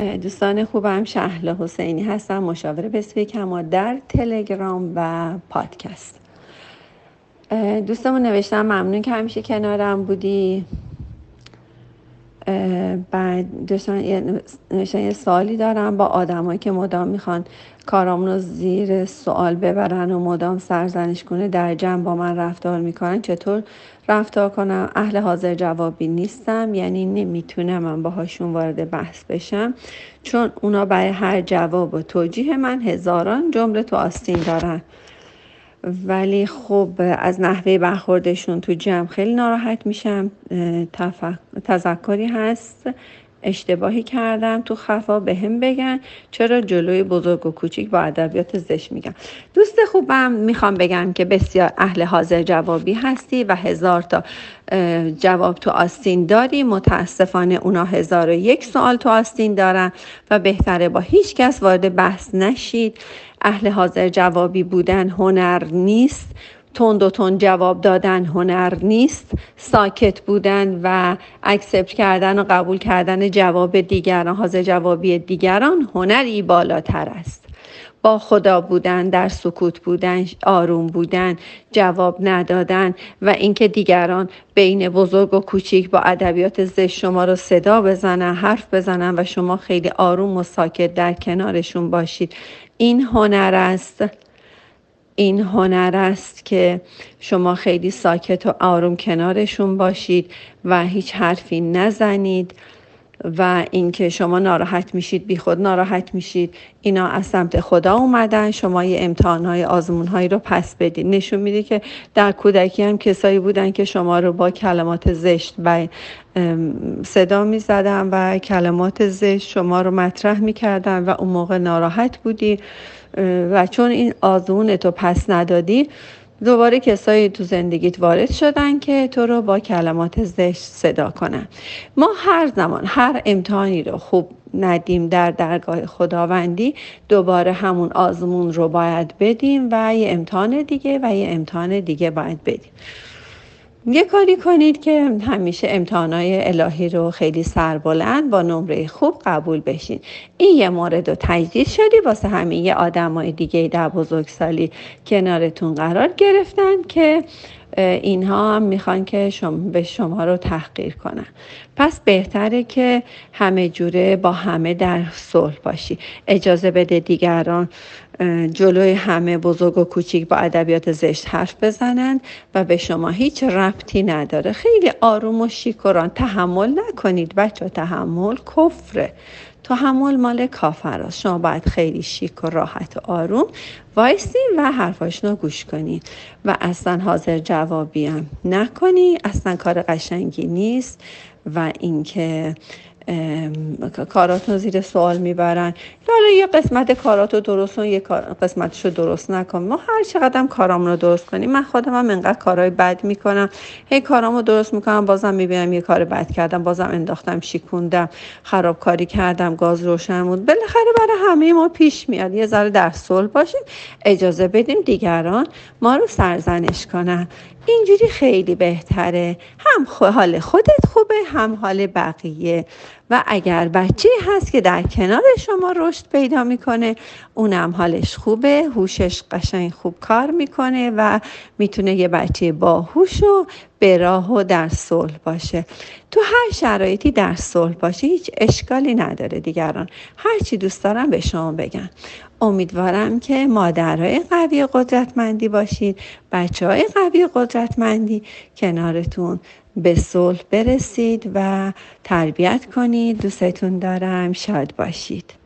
دوستان خوبم شهلا حسینی هستم مشاور بسیاری کما در تلگرام و پادکست. دوستمون نوشتم ممنون که همیشه کنارم بودی. بعد دوستان یه سوالی دارم با آدمایی که مدام می‌خوان کارامون رو زیر سوال ببرن و مدام سرزنش کنه در جمع با من رفتار می‌کنن. چطور رفتار کنم؟ اهل حاضر جوابی نیستم یعنی نمی‌تونم من باهاشون وارد بحث بشم. چون اونا برای هر جواب و توجیه من هزاران جمله تو آستین دارن. ولی خب از نحوه برخوردشون تو جمع خیلی ناراحت میشم تذکری هست. اشتباهی کردم تو خفا به هم بگن. چرا جلوی بزرگ و کوچیک با ادبیات زشت میگم دوست خوبم می‌خوام بگم که بسیار اهل حاضر جوابی هستی و هزار تا جواب تو آستین داری. متاسفانه اونا هزار و یک سوال تو آستین دارن و بهتره با هیچ کس وارد بحث نشید. اهل حاضر جوابی بودن هنر نیست. تند و تند جواب دادن هنر نیست. ساکت بودن و اکسپت کردن و قبول کردن جواب دیگران حاضر جوابی دیگران هنری بالاتر است. با خدا بودن در سکوت بودن آروم بودن جواب ندادن و اینکه دیگران بین بزرگ و کوچیک با ادبیات زشت شما رو صدا بزنن حرف بزنن و شما خیلی آروم و ساکت در کنارشون باشید. این هنر است. این هنر است که شما خیلی ساکت و آروم کنارشون باشید و هیچ حرفی نزنید. و اینکه شما ناراحت میشید بی خود ناراحت میشید اینا از سمت خدا اومدن شما یه امتحانهای آزمونهایی رو پس بدید نشون میده که در کودکی هم کسایی بودن که شما رو با کلمات زشت و صدا می‌زدن و کلمات زشت شما رو مطرح می‌کردن و اون موقع ناراحت بودی. و چون این آزمون تو پس ندادی دوباره کسایی تو زندگیت وارد شدن که تو رو با کلمات زشت صدا کنن. ما هر زمان هر امتحانی رو خوب ندیم در درگاه خداوندی دوباره همون آزمون رو باید بدیم و یه امتحان دیگه و یه امتحان دیگه باید بدیم. یه کاری کنید که همیشه امتحانای الهی رو خیلی سربلند با نمره خوب قبول بشین. این یه مورد رو تجدید شدی واسه همه یه آدمای دیگه در بزرگسالی کنارتون قرار گرفتن که اینها هم می‌خوان که شما به شما رو تحقیر کنن. پس بهتره که همه جوره با همه در صلح باشی. اجازه بده دیگران جلوی همه بزرگ و کوچیک با ادبیات زشت حرف بزنند و به شما هیچ ربطی نداره. خیلی آروم و شیکران. تحمل نکنید بچه تحمل کفره. تحمل مال کافر شما باید خیلی شیک و راحت و آروم وایسین و حرفاشون رو گوش کنید و اصلا حاضر جوابی هم نکنی. اصلا کار قشنگی نیست. و اینکه کاراتون زیر سوال می‌برن. حالا یه قسمت کاراتو درست کن یه قسمتشو درست نکن. ما هر چقدر کارامون رو درست کنیم من خودم هم انقدر کارهای بد می‌کنم. هی کارامو درست می‌کنم بازم می‌بینم یه کار بد کردم بازم انداختم شیکوندم خرابکاری کردم گاز روشن بود. بالاخره برای همه ما پیش میاد. یه ذره در صلح باشیم اجازه بدیم دیگران ما رو سرزنش کنن. اینجوری خیلی بهتره. هم حال خودت خوبه هم حال بقیه. و اگر بچه هست که در کنار شما رشد پیدا می‌کنه اونم حالش خوبه هوشش قشنگ خوب کار می‌کنه و می‌تونه یه بچه باهوش و به راه و در صلح باشه. تو هر شرایطی در صلح باشه هیچ اشکالی نداره دیگران. هرچی دوست دارم به شما بگن. امیدوارم که مادرای قوی قدرتمندی باشید بچه های قوی قدرتمندی کنارتون به صلح برسید و تربیت کنید. دوستتون دارم. شاد باشید.